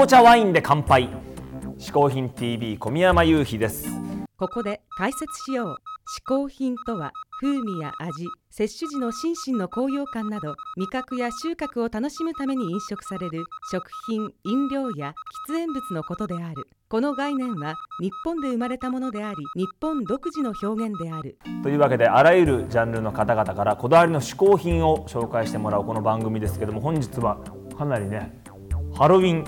ぼちゃワインで乾杯。嗜好品 TV 小宮山雄飛です。ここで解説しよう嗜好品とは風味や味摂取時の心身の高揚感など味覚や収穫を楽しむために飲食される食品飲料や喫煙物のことである。この概念は日本で生まれたものであり日本独自の表現である。というわけであらゆるジャンルの方々からこだわりの嗜好品を紹介してもらうこの番組ですけども本日はかなりねハロウィン。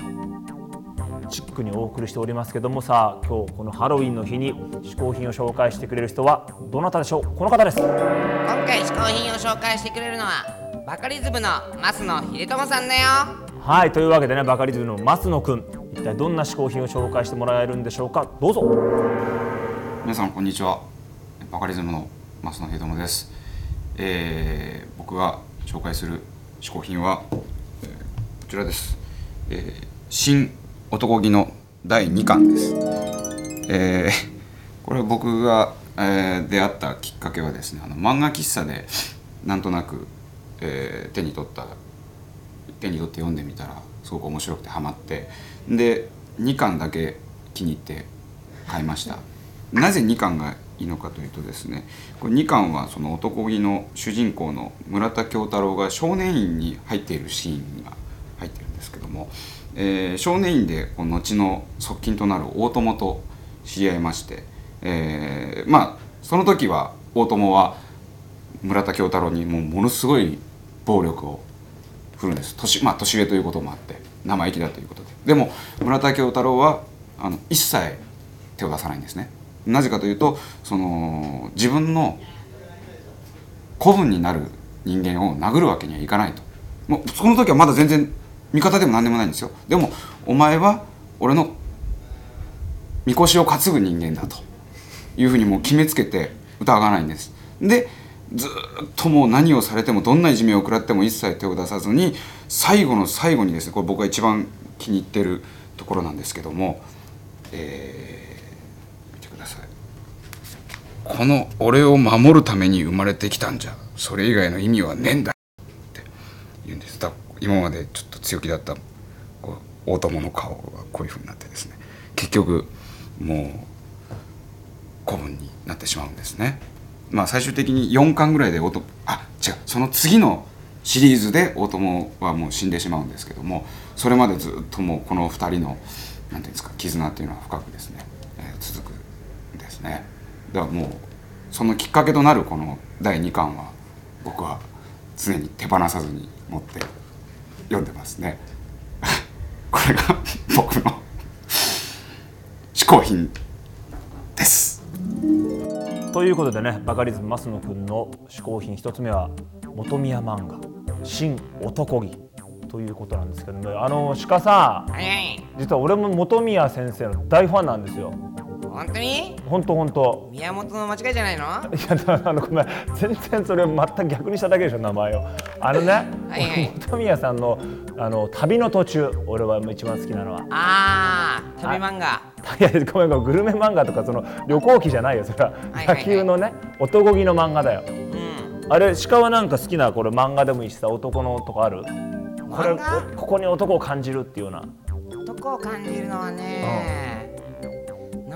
チックにお送りしておりますけどもさあ今日このハロウィンの日に嗜好品を紹介してくれる人はどなたでしょう？この方です。今回嗜好品を紹介してくれるのはバカリズムの増野秀友さんだよ。はいというわけでねバカリズムの増野くん。一体どんな嗜好品を紹介してもらえるんでしょうか？どうぞ。皆さんこんにちは。バカリズムの増野秀友です、えー僕が紹介する嗜好品は、えーこちらです、えー新男気の第2巻です、えー これ僕が、えー出会ったきっかけはですねあの漫画喫茶でなんとなく、えー手に取った手に取って読んでみたらすごく面白くてハマって。で2巻だけ気に入って買いました。なぜ2巻がいいのかというとですねこれ2巻はその男気の主人公の村田京太郎が少年院に入っているシーンがも、えー少年院でこう後の側近となる大友と知り合いまして、えーまあその時は大友は村田京太郎にもうものすごい暴力を振るんです。年,、まあ、年上ということもあって生意気だということで。でも村田京太郎はあの一切手を出さないんですね。なぜかというとその自分の子分になる人間を殴るわけにはいかないと。もうその時はまだ全然味方でも何でもないんですよ。でもお前は俺のみこしを担ぐ人間だというふうにもう決めつけて疑わないんです。でずっともう何をされてもどんないじめを食らっても一切手を出さずに最後の最後にですねこれ僕が一番気に入ってるところなんですけども、えー見てください。この俺を守るために生まれてきたんじゃそれ以外の意味はねえんだ。今までちょっと強気だったこう大友の顔がこういうふうになってですね結局もう古文になってしまうんですね。まあ最終的に4巻ぐらいで大友あ違うその次のシリーズで大友はもう死んでしまうんですけどもそれまでずっともうこの2人のなんていうんですか絆っていうのは深くですね、えー続くんですね。だからもうそのきっかけとなるこの第2巻は僕は常に手放さずに持って読んでますね。これが 僕の 嗜好品です。ということでねバカリズム増野くんの嗜好品一つ目は本宮漫画新男気。ということなんですけどもあの鹿さん。実は俺も本宮先生の大ファンなんですよ本当に？本当本当。宮本の間違いじゃないの？いやあのごめん。全然それ全く逆にしただけでしょ名前を。あのねはいはい。俺本宮さんのあの旅の途中俺は一番好きなのは。あー旅漫画。いやごめんごめん。グルメ漫画とかその旅行記じゃないよそれは。野球のね男気の漫画だよ。うん。あれ鹿はなんか好きなこれ漫画でもいいしさ男のとかある？これここに男を感じるっていうような。男を感じるのはね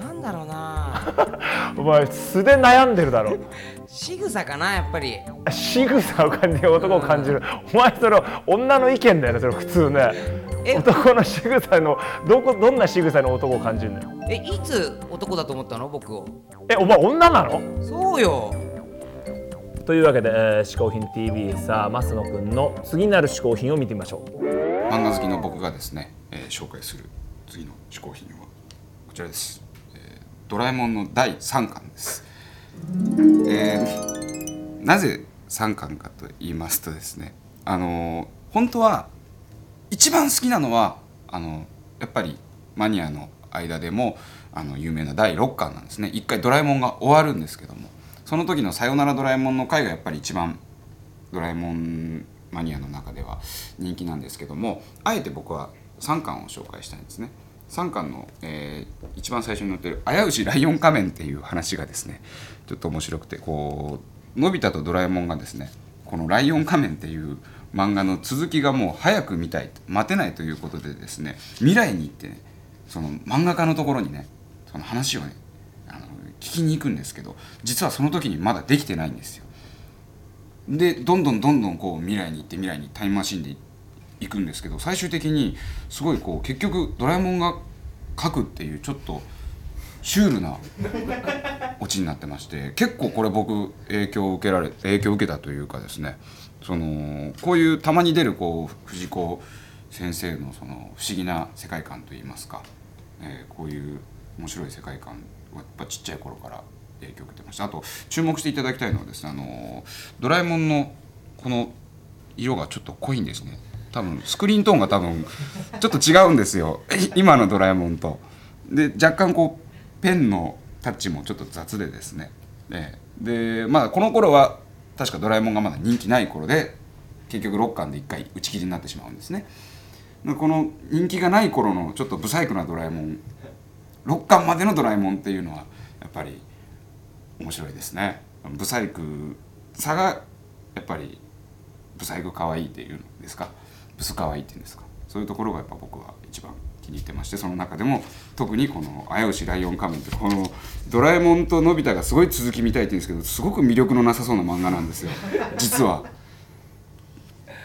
なんだろうな。お前素で悩んでるだろ。仕草かなやっぱり。仕草を感じる男を感じる。お前それ女の意見だよねそれ普通ね。え男の仕草のどこどんな仕草の男を感じるのよ。えいつ男だと思ったの僕を？えお前女なの？そうよ。というわけで、えー、嗜好品 TV さあ増野くんの次なる嗜好品を見てみましょう。漫画好きの僕がですね、えー紹介する次の嗜好品はこちらです、えードラえもんの第3巻です、えーなぜ3巻かと言いますとですねあの本当は一番好きなのはあのやっぱりマニアの間でもあの有名な第6巻なんですね。一回ドラえもんが終わるんですけどもその時の「さよならドラえもん」の回がやっぱり一番ドラえもんマニアの中では人気なんですけどもあえて僕は3巻を紹介したいんですね。3巻の、えー一番最初に載ってる「危うしライオン仮面」っていう話がですねちょっと面白くてこうのび太とドラえもんがですねこのライオン仮面っていう漫画の続きがもう早く見たい待てないということでですね未来に行ってねその漫画家のところにねその話をねあの聞きに行くんですけど実はその時にまだできてないんですよ。でどんどんどんどんこう未来に行って未来にタイムマシンで行ってくんですけど最終的にすごいこう結局ドラえもんが書くっていうちょっとシュールなオチになってまして結構これ僕影響を受けられ影響を受けたというかですねそのこういうたまに出るこう藤子先生のその不思議な世界観といいますか、えーこういう面白い世界観をやっぱちっちゃい頃から影響を受けてましたあと注目していただきたいのはですねあのドラえもんのこの色がちょっと濃いんですね。多分スクリーントーンが多分ちょっと違うんですよ。今のドラえもんと。で若干こうペンのタッチもちょっと雑でですね。ででまあこの頃は確かドラえもんがまだ人気ない頃で結局6巻で1回打ち切りになってしまうんですね。でこの人気がない頃のちょっとブサイクなドラえもん6巻までのドラえもんっていうのはやっぱり面白いですね。ブサイクさがやっぱりブサイク可愛いっていうんですか。ブス可愛いっていうんですか？そういうところがやっぱ僕は一番気に入ってましてその中でも特にこの「あやうしライオン仮面」ってこのドラえもんとのび太がすごい続き見たいって言うんですけどすごく魅力のなさそうな漫画なんですよ。実は、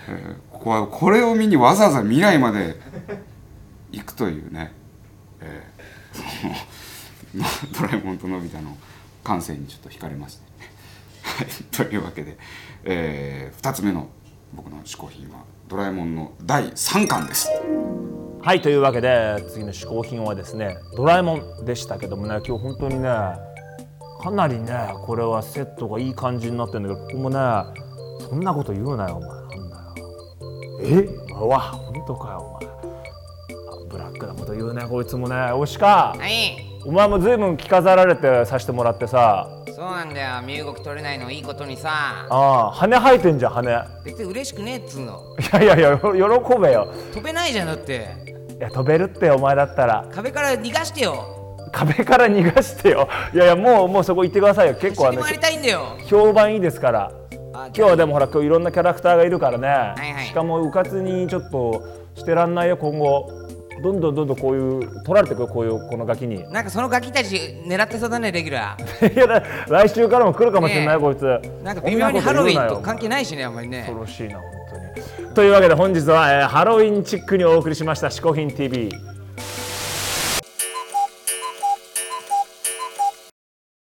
えーここはこれを見にわざわざ未来まで行くというね、えーそのドラえもんとのび太の感性にちょっと惹かれまして。はい。というわけで、え2つ目の僕の嗜好品はドラえもんの第3巻です。はいというわけで次の嗜好品はですねドラえもんでしたけどもね今日本当にねかなりねこれはセットがいい感じになってるんだけどここもねそんなこと言うなよお前。なんだよ。え？うわ本当かよお前。あブラックなこと言うねこいつもね。おしかはいお前も随分着飾られてさせてもらってさ。そうなんだよ。身動き取れないのいいことにさ。ああ羽生えてんじゃん羽別に嬉しくねえっつうの。いやいやいやよ喜べよ。飛べないじゃんだって。いや飛べるってお前だったら。壁から逃がしてよ。壁から逃がしてよ。いやいやもうもうそこ行ってくださいよ。結構あの回りたいんだよ。評判いいですから。あ今日はでもほら今日いろんなキャラクターがいるからね、いはい。しかもうかつにちょっとしてらんないよ今後どんどんどんどんこういう取られてくるこういうこのガキに。なんかそのガキたち狙ってそうだねレギュラー。いやだ来週からも来るかもしれない、ねえ。こいつ。なんか微妙にハロウィンと関係ないないしねあんまりね。恐ろしいな本当に。というわけで本日は、えーハロウィンチックにお送りしました「嗜好品 TV」